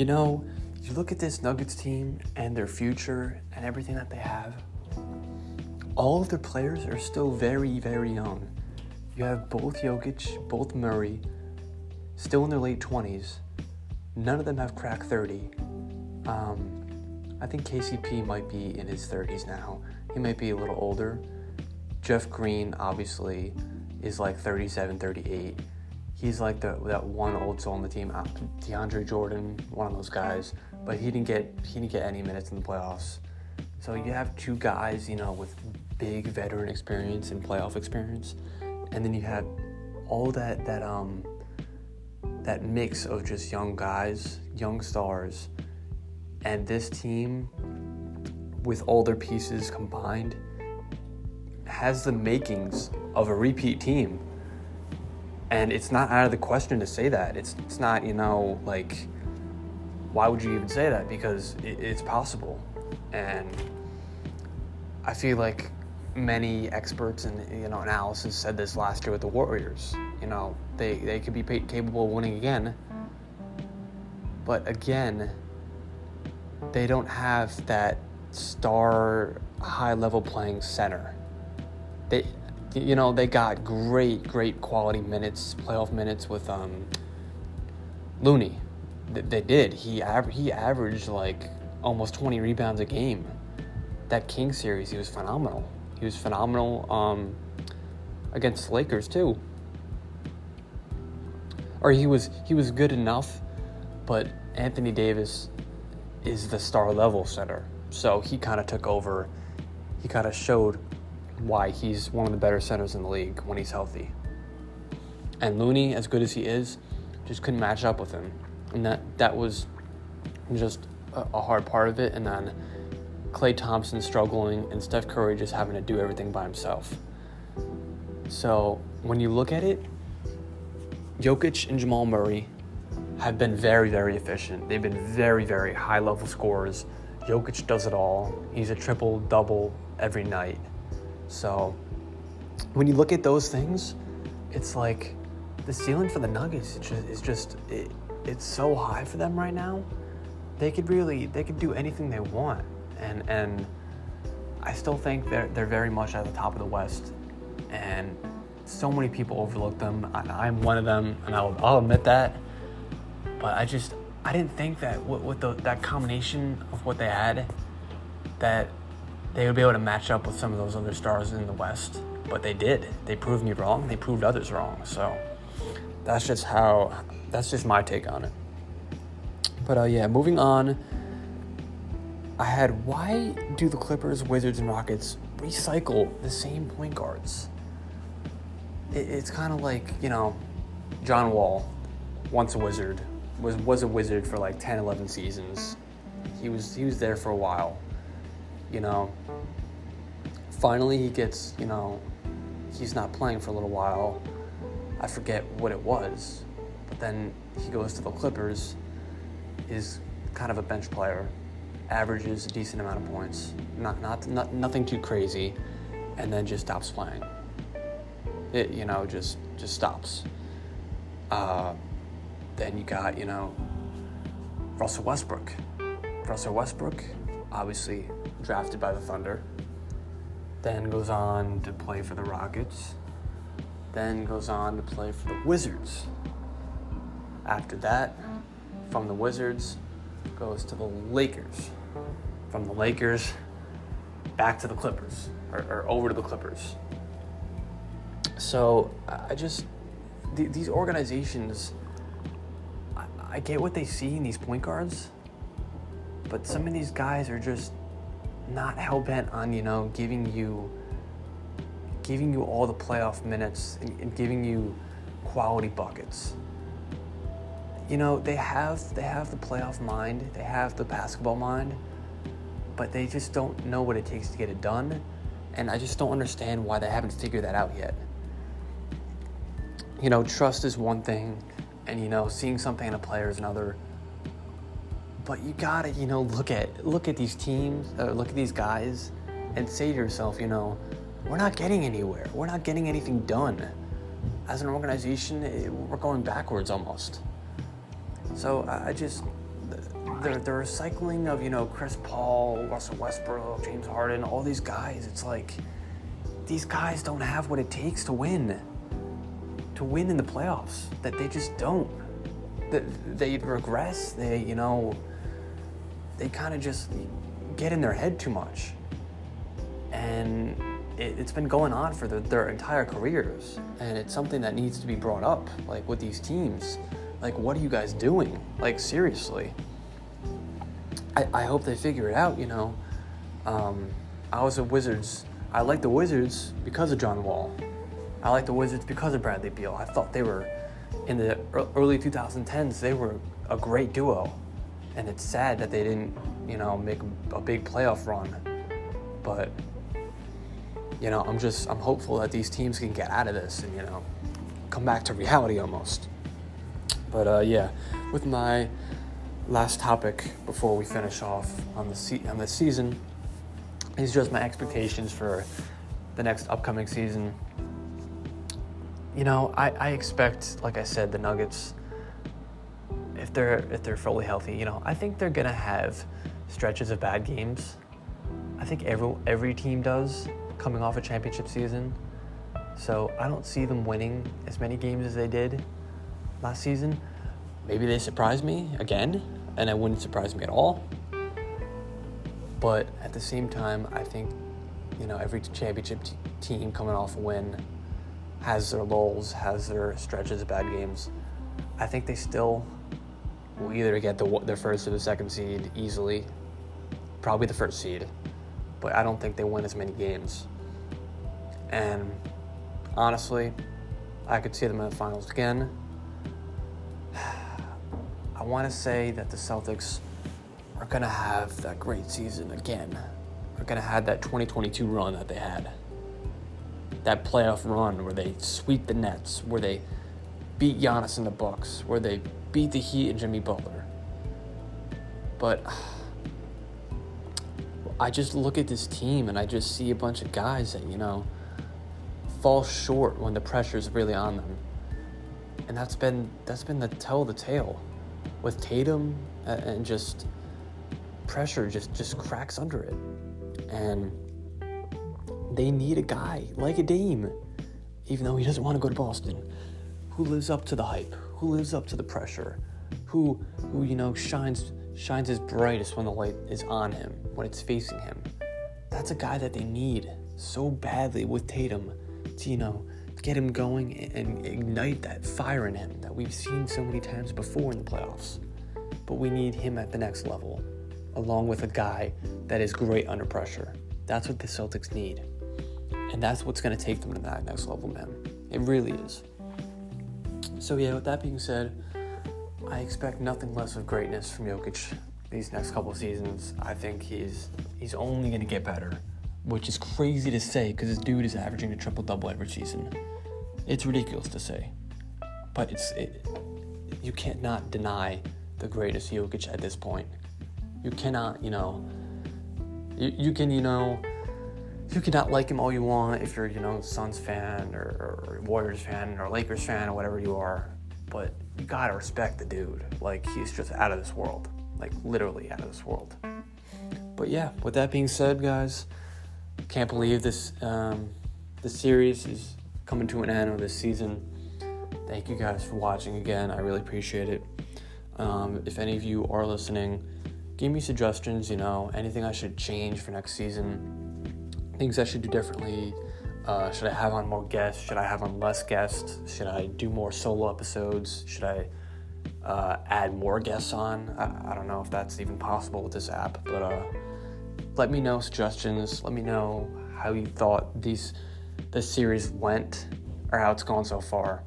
you know, you look at this Nuggets team and their future and everything that they have, all of their players are still very, very young. You have both Jokic, both Murray, still in their late 20s. None of them have cracked 30. Um, I think KCP might be in his 30s now. He might be a little older. Jeff Green, obviously, is like 37, 38. He's like the, that one old soul on the team, uh, DeAndre Jordan, one of those guys. But he didn't get he didn't get any minutes in the playoffs. So you have two guys, you know, with big veteran experience and playoff experience, and then you have all that that um that mix of just young guys, young stars, and this team with all their pieces combined has the makings of a repeat team. And it's not out of the question to say that. It's it's not, you know, like why would you even say that? Because it, it's possible. And I feel like many experts and you know analysis said this last year with the Warriors. You know, they they could be capable of winning again. But again, they don't have that star high level playing center. They you know, they got great great quality minutes, playoff minutes with um Looney. They did. He aver- he averaged like almost 20 rebounds a game. That King series, he was phenomenal. He was phenomenal um, against the Lakers too. Or he was he was good enough, but Anthony Davis is the star level center. So he kind of took over. He kind of showed why he's one of the better centers in the league when he's healthy. And Looney, as good as he is, just couldn't match up with him. And that, that was just a, a hard part of it. And then Klay Thompson struggling and Steph Curry just having to do everything by himself. So when you look at it, Jokic and Jamal Murray have been very, very efficient. They've been very, very high level scorers. Jokic does it all. He's a triple double every night. So when you look at those things, it's like the ceiling for the Nuggets is just, is just it, it's so high for them right now. They could really they could do anything they want, and and I still think they're they're very much at the top of the West, and so many people overlook them. I, I'm one of them, and I'll, I'll admit that. But I just I didn't think that with, with the, that combination of what they had, that they would be able to match up with some of those other stars in the West. But they did. They proved me wrong. They proved others wrong. So that's just how. That's just my take on it. But uh, yeah, moving on. I had why do the Clippers, Wizards, and Rockets recycle the same point guards? It, it's kind of like you know, John Wall, once a Wizard, was was a wizard for like 10, 11 seasons. He was he was there for a while. You know. Finally, he gets you know, he's not playing for a little while. I forget what it was, but then he goes to the Clippers. Is kind of a bench player, averages a decent amount of points, not not, not nothing too crazy, and then just stops playing. It you know just just stops. Uh, then you got, you know, Russell Westbrook. Russell Westbrook, obviously drafted by the Thunder, then goes on to play for the Rockets, then goes on to play for the Wizards. After that, from the Wizards, goes to the Lakers. From the Lakers, back to the Clippers, or, or over to the Clippers. So I just, th- these organizations, I get what they see in these point guards, but some of these guys are just not hell bent on you know giving you giving you all the playoff minutes and, giving you quality buckets. You know they have they have the playoff mind, they have the basketball mind, but they just don't know what it takes to get it done, and I just don't understand why they haven't figured that out yet. You know, trust is one thing and you know seeing something in a player is another but you gotta you know look at look at these teams uh, look at these guys and say to yourself you know we're not getting anywhere we're not getting anything done as an organization it, we're going backwards almost so i just the, the recycling of, you know, Chris Paul, Russell Westbrook, James Harden, all these guys, it's like these guys don't have what it takes to win. To win in the playoffs. That they just don't. They, they regress. They, you know, they kind of just get in their head too much. And it, has been going on for the, their entire careers. And it's something that needs to be brought up, like with these teams. Like, what are you guys doing? Like, seriously. I, I hope they figure it out, you know. Um, I was a Wizards. I like the Wizards because of John Wall. I like the Wizards because of Bradley Beal. I thought they were, in the early 2010s, they were a great duo. And it's sad that they didn't, you know, make a big playoff run. But, you know, I'm just, I'm hopeful that these teams can get out of this and, you know, come back to reality almost. But, uh, yeah, with my last topic before we finish off on the se- on the season is just my expectations for the next upcoming season. You know, I, I expect, like I said, the Nuggets, if they're if they're fully healthy, you know, I think they're gonna have stretches of bad games. I think every every team does coming off a championship season. So I don't see them winning as many games as they did last season. Maybe they surprise me again and it wouldn't surprise me at all. But at the same time, I think you know every championship t- team coming off a win has their lulls, has their stretches of bad games. I think they still will either get the the first or the second seed easily, probably the first seed, but I don't think they win as many games. And honestly, I could see them in the finals again. I want to say that the Celtics are going to have that great season again. Are going to have that 2022 run that they had. That playoff run where they sweep the Nets, where they beat Giannis in the Bucks, where they beat the Heat and Jimmy Butler. But I just look at this team and I just see a bunch of guys that, you know, fall short when the pressure's really on them. And that's been that's been the tell the tale with Tatum and just pressure just just cracks under it. And they need a guy like a Dame, even though he doesn't want to go to Boston, who lives up to the hype, who lives up to the pressure, who who you know shines shines his brightest when the light is on him, when it's facing him. That's a guy that they need so badly with Tatum to you know get him going and ignite that fire in him that we've seen so many times before in the playoffs. But we need him at the next level, along with a guy that is great under pressure. That's what the Celtics need. And that's what's going to take them to that next level, man. It really is. So, yeah, with that being said, I expect nothing less of greatness from Jokic these next couple seasons. I think he's he's only going to get better which is crazy to say because this dude is averaging a triple double every season. It's ridiculous to say, but it's it, you can't not deny the greatest Jokic at this point. You cannot, you know, you, you can, you know, you cannot like him all you want if you're, you know, Suns fan or, or Warriors fan or Lakers fan or whatever you are, but you gotta respect the dude. Like he's just out of this world, like literally out of this world. But yeah, with that being said, guys. Can't believe this um, this series is coming to an end of this season. Thank you guys for watching again. I really appreciate it. Um, if any of you are listening, give me suggestions. You know, anything I should change for next season, things I should do differently. Uh, should I have on more guests? Should I have on less guests? Should I do more solo episodes? Should I uh, add more guests on? I, I, don't know if that's even possible with this app, but uh, let me know suggestions. Let me know how you thought these this series went or how it's gone so far.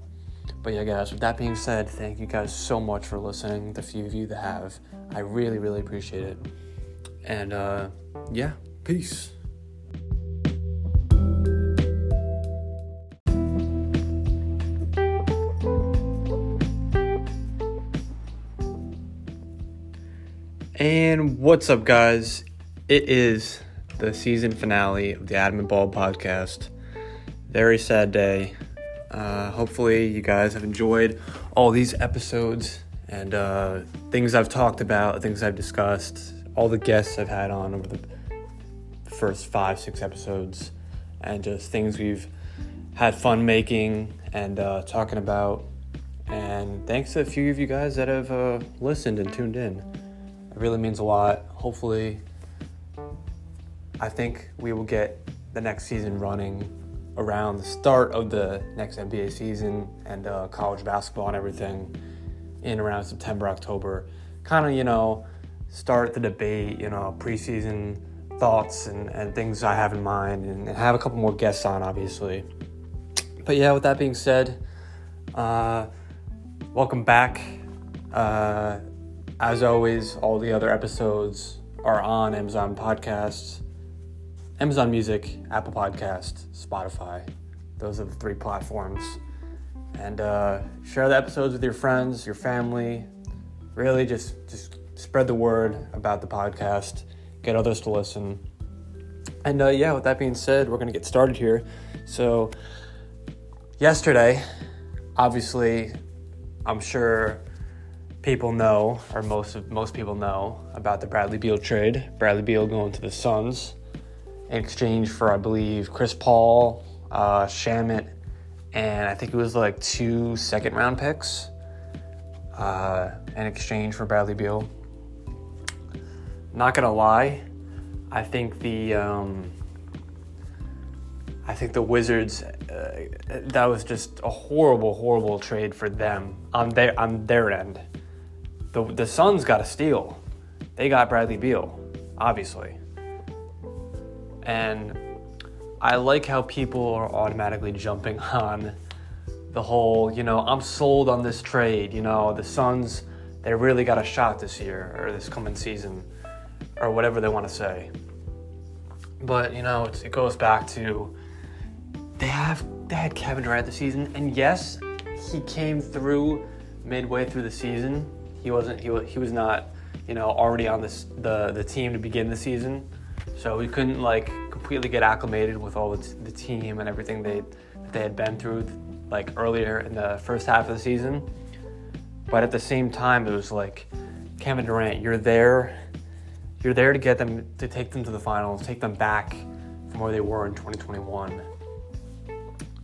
But yeah, guys, with that being said, thank you guys so much for listening. The few of you that have, I really, really appreciate it. And uh, yeah, peace. And what's up, guys? It is the season finale of the Adam and Ball podcast. Very sad day. Uh, hopefully, you guys have enjoyed all these episodes and uh, things I've talked about, things I've discussed, all the guests I've had on over the first five, six episodes, and just things we've had fun making and uh, talking about. And thanks to a few of you guys that have uh, listened and tuned in. It really means a lot. Hopefully, I think we will get the next season running around the start of the next NBA season and uh, college basketball and everything in around September, October. Kind of, you know, start the debate, you know, preseason thoughts and, and things I have in mind, and have a couple more guests on, obviously. But yeah, with that being said, uh, welcome back. Uh, as always, all the other episodes are on Amazon Podcasts, Amazon Music, Apple Podcast, Spotify. Those are the three platforms. And uh, share the episodes with your friends, your family. Really, just just spread the word about the podcast. Get others to listen. And uh, yeah, with that being said, we're gonna get started here. So, yesterday, obviously, I'm sure people know, or most of most people know, about the Bradley Beal trade. Bradley Beal going to the Suns in exchange for, I believe, Chris Paul, uh, Shamet, and I think it was like two second round picks uh, in exchange for Bradley Beal. Not gonna lie, I think the um, I think the Wizards uh, that was just a horrible, horrible trade for them on their on their end. The the Suns got a steal. They got Bradley Beal, obviously. And I like how people are automatically jumping on the whole, you know, I'm sold on this trade. You know, the Suns, they really got a shot this year or this coming season or whatever they want to say. But, you know, it goes back to they have they had Kevin Durant this season, and yes, he came through midway through the season. He wasn't he was, he was not, you know, already on this the the team to begin the season. So we couldn't like completely get acclimated with all the, the team and everything they they had been through like earlier in the first half of the season. But at the same time, it was like Kevin Durant, you're there, you're there to get them to take them to the finals, take them back from where they were in 2021.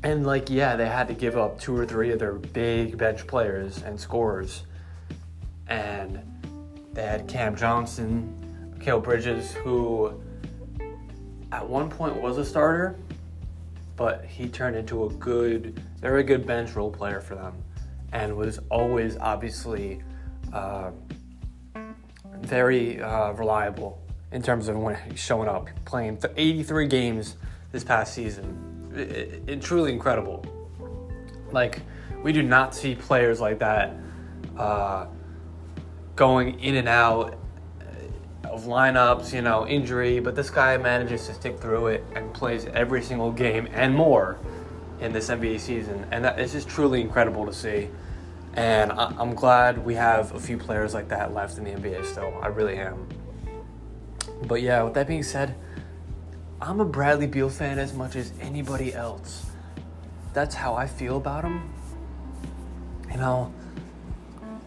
And like, yeah, they had to give up two or three of their big bench players and scorers, and they had Cam Johnson, Mikal Bridges, who at one point was a starter, but he turned into a good, very good bench role player for them, and was always obviously uh, very uh, reliable in terms of when he's showing up, playing 83 games this past season. It, it, truly incredible. Like we do not see players like that uh, going in and out uh, of lineups, you know, injury, but this guy manages to stick through it and plays every single game and more in this NBA season. And that is just truly incredible to see. And I, am glad we have a few players like that left in the NBA still. I really am. But yeah, with that being said, I'm a Bradley Beal fan as much as anybody else. That's how I feel about him. You know,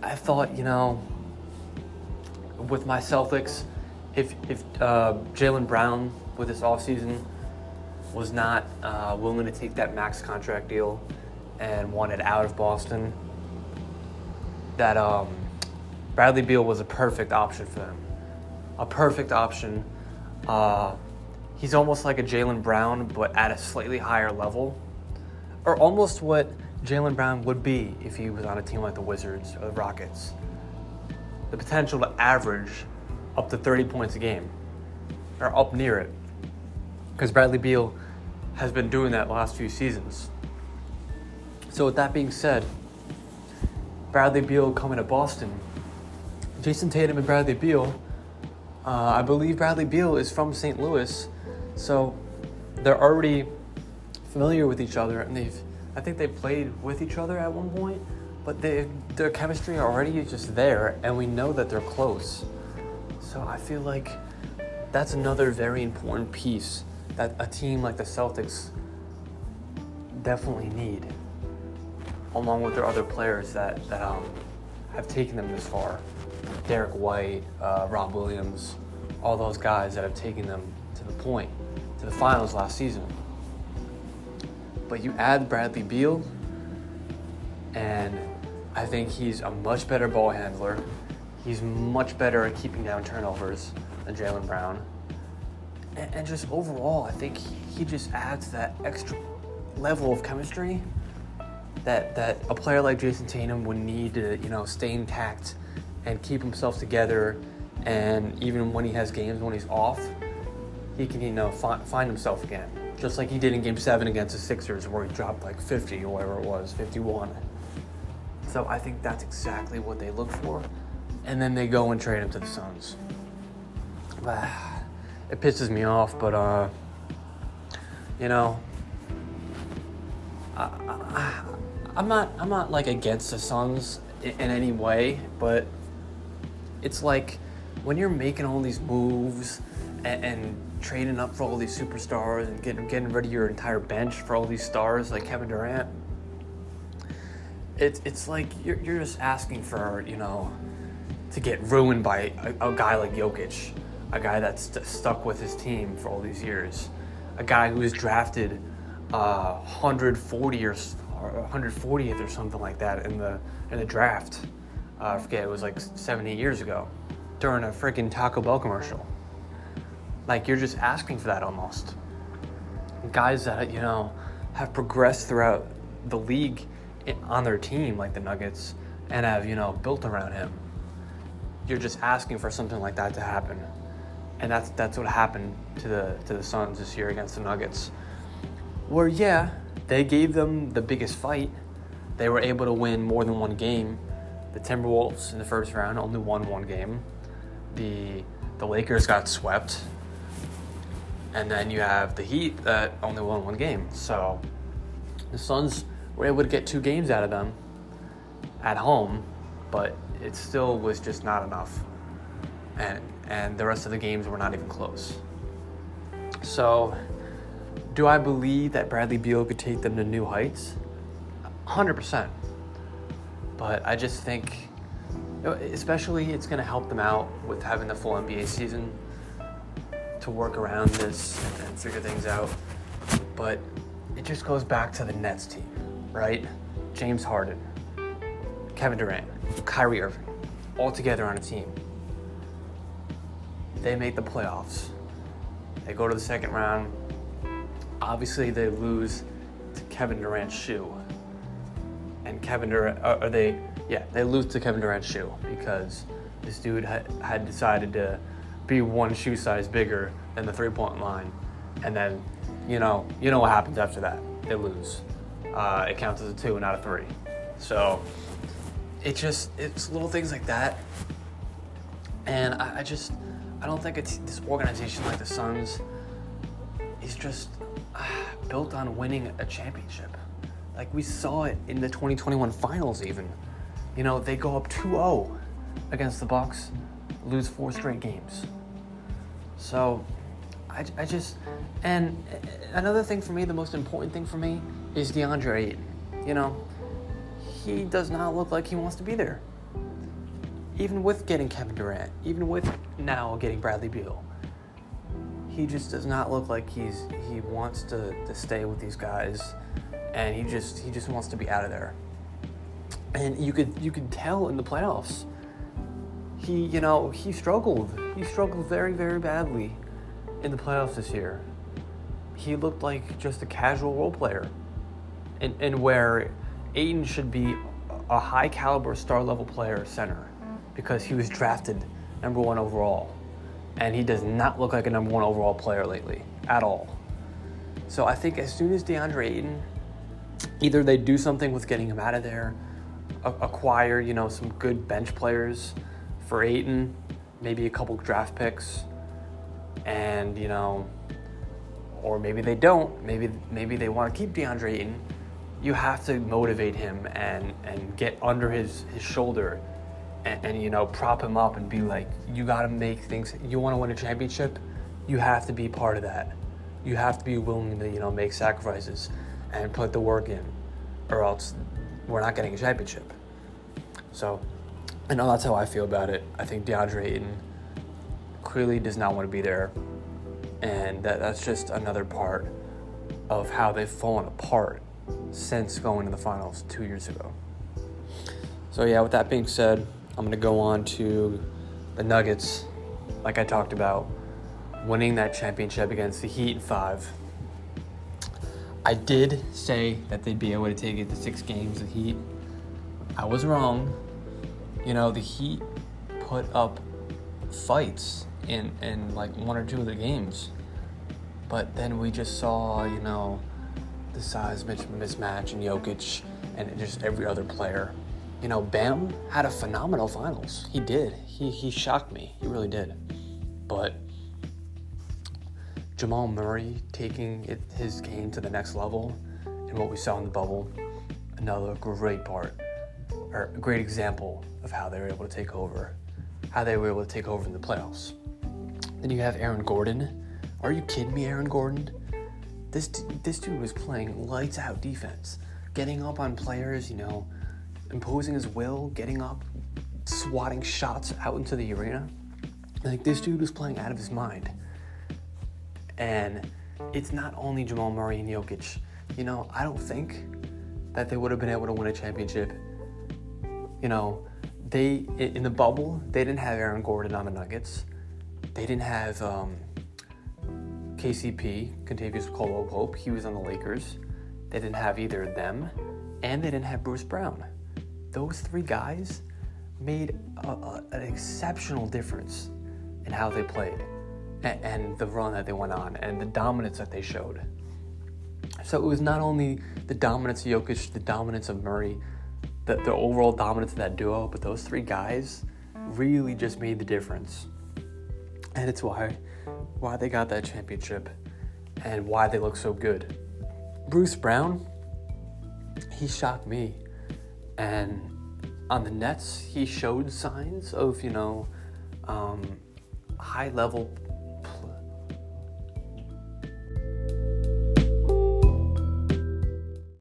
I thought, you know, with my Celtics, if if uh, Jaylen Brown with this offseason was not uh, willing to take that max contract deal and wanted out of Boston, that um, Bradley Beal was a perfect option for them. A perfect option. Uh, he's almost like a Jaylen Brown, but at a slightly higher level, or almost what Jaylen Brown would be if he was on a team like the Wizards or the Rockets the potential to average up to 30 points a game or up near it. Because Bradley Beal has been doing that last few seasons. So, with that being said, Bradley Beal coming to Boston, Jayson Tatum and Bradley Beal, uh, I believe Bradley Beal is from St. Louis, so they're already familiar with each other, and they've, I think they played with each other at one point but they, their chemistry already is just there, and we know that they're close. So I feel like that's another very important piece that a team like the Celtics definitely need, along with their other players that, that um, have taken them this far. Derrick White, uh, Rob Williams, all those guys that have taken them to the point, to the finals last season. But you add Bradley Beal, and I think he's a much better ball handler. He's much better at keeping down turnovers than Jaylen Brown. And, and just overall, I think he just adds that extra level of chemistry that that a player like Jayson Tatum would need to, you know, stay intact and keep himself together. And even when he has games when he's off, he can, you know, find, find himself again. Just like he did in Game Seven against the Sixers, where he dropped like 50 or whatever it was, 51. So I think that's exactly what they look for. And then they go and trade him to the Suns. It pisses me off, but uh, you know, I, I, I'm not I'm not like against the Suns in, any way, but it's like when you're making all these moves and, and trading up for all these superstars and getting getting rid of your entire bench for all these stars like Kevin Durant. It's it's like you're you're just asking for you know to get ruined by a, a guy like Jokic, a guy that's st- stuck with his team for all these years, a guy who was drafted uh, 140 or 140th or something like that in the in the draft. Uh, I forget it was like 70 years ago during a freaking Taco Bell commercial. Like you're just asking for that almost. Guys that you know have progressed throughout the league on their team, like the Nuggets, and have you know built around him. You're just asking for something like that to happen, and that's that's what happened to the to the Suns this year against the Nuggets. Where yeah, they gave them the biggest fight. They were able to win more than one game. The Timberwolves in the first round only won one game. The the Lakers got swept. And then you have the Heat that only won one game. So the Suns were able to get two games out of them at home, but it still was just not enough. And and the rest of the games were not even close. So do I believe that Bradley Beal could take them to new heights? 100%. But I just think, especially, it's going to help them out with having the full NBA season to work around this and figure things out. But it just goes back to the Nets team, right? James Harden, Kevin Durant, Kyrie Irving, all together on a team. They make the playoffs. They go to the second round obviously they lose to Kevin Durant's shoe. And Kevin Durant, uh, or they, yeah, they lose to Kevin Durant's shoe because this dude had, had decided to be one shoe size bigger than the three point line. And then, you know, you know what happens after that. They lose. Uh, it counts as a two, and not a three. So it just, it's little things like that. And I, I just, I don't think it's this organization like the Suns is just built on winning a championship. Like we saw it in the 2021 finals even. You know, they go up 2-0 against the Bucks, lose four straight games. So, I, I just and another thing for me, the most important thing for me is DeAndre Ayton. You know, he does not look like he wants to be there. Even with getting Kevin Durant, even with now getting Bradley Beal he just does not look like he's he wants to, to stay with these guys. And he just he just wants to be out of there. And you could you could tell in the playoffs he you know he struggled. He struggled very very badly in the playoffs this year. He looked like just a casual role player and, and where Ayton should be a high caliber star level player center because he was drafted number one overall and he does not look like a number one overall player lately at all. So I think as soon as DeAndre Ayton, either they do something with getting him out of there, acquire you know some good bench players for Ayton, maybe a couple draft picks, and you know, or maybe they don't. Maybe maybe they want to keep DeAndre Ayton. You have to motivate him and and get under his his shoulder and, and, you know prop him up and be like you got to make things you want to win a championship you have to be part of that. You have to be willing to you know make sacrifices and put the work in or else we're not getting a championship. So I know that's how I feel about it. I think DeAndre Ayton clearly does not want to be there, and that, that's just another part of how they've fallen apart since going to the finals two years ago. So, yeah, with that being said, I'm going to go on to the Nuggets, like I talked about, winning that championship against the Heat in five. I did say that they'd be able to take it to six games, the Heat. I was wrong. You know, the Heat put up fights in, in like one or two of the games. But then we just saw, you know, the size mismatch and Jokic and just every other player. You know, Bam had a phenomenal finals. He did. He he shocked me. He really did. But Jamal Murray taking it, his game to the next level and what we saw in the bubble, another great part or a great example of how they were able to take over, how they were able to take over in the playoffs. Then you have Aaron Gordon are you kidding me, Aaron Gordon? This this dude was playing lights out defense, getting up on players, you know, imposing his will, getting up, swatting shots out into the arena. Like this dude was playing out of his mind. And it's not only Jamal Murray and Jokic. You know, I don't think that they would have been able to win a championship. You know, they in the bubble they didn't have Aaron Gordon on the Nuggets. They didn't have um, KCP, Kentavious Caldwell Pope, he was on the Lakers. They didn't have either of them, and they didn't have Bruce Brown. Those three guys made a, a, an exceptional difference in how they played and, and the run that they went on and the dominance that they showed. So it was not only the dominance of Jokic, the dominance of Murray, the, the overall dominance of that duo, but those three guys really just made the difference. And it's why why they got that championship and why they look so good. Bruce Brown, he shocked me. And on the Nets, he showed signs of, you know, um, high level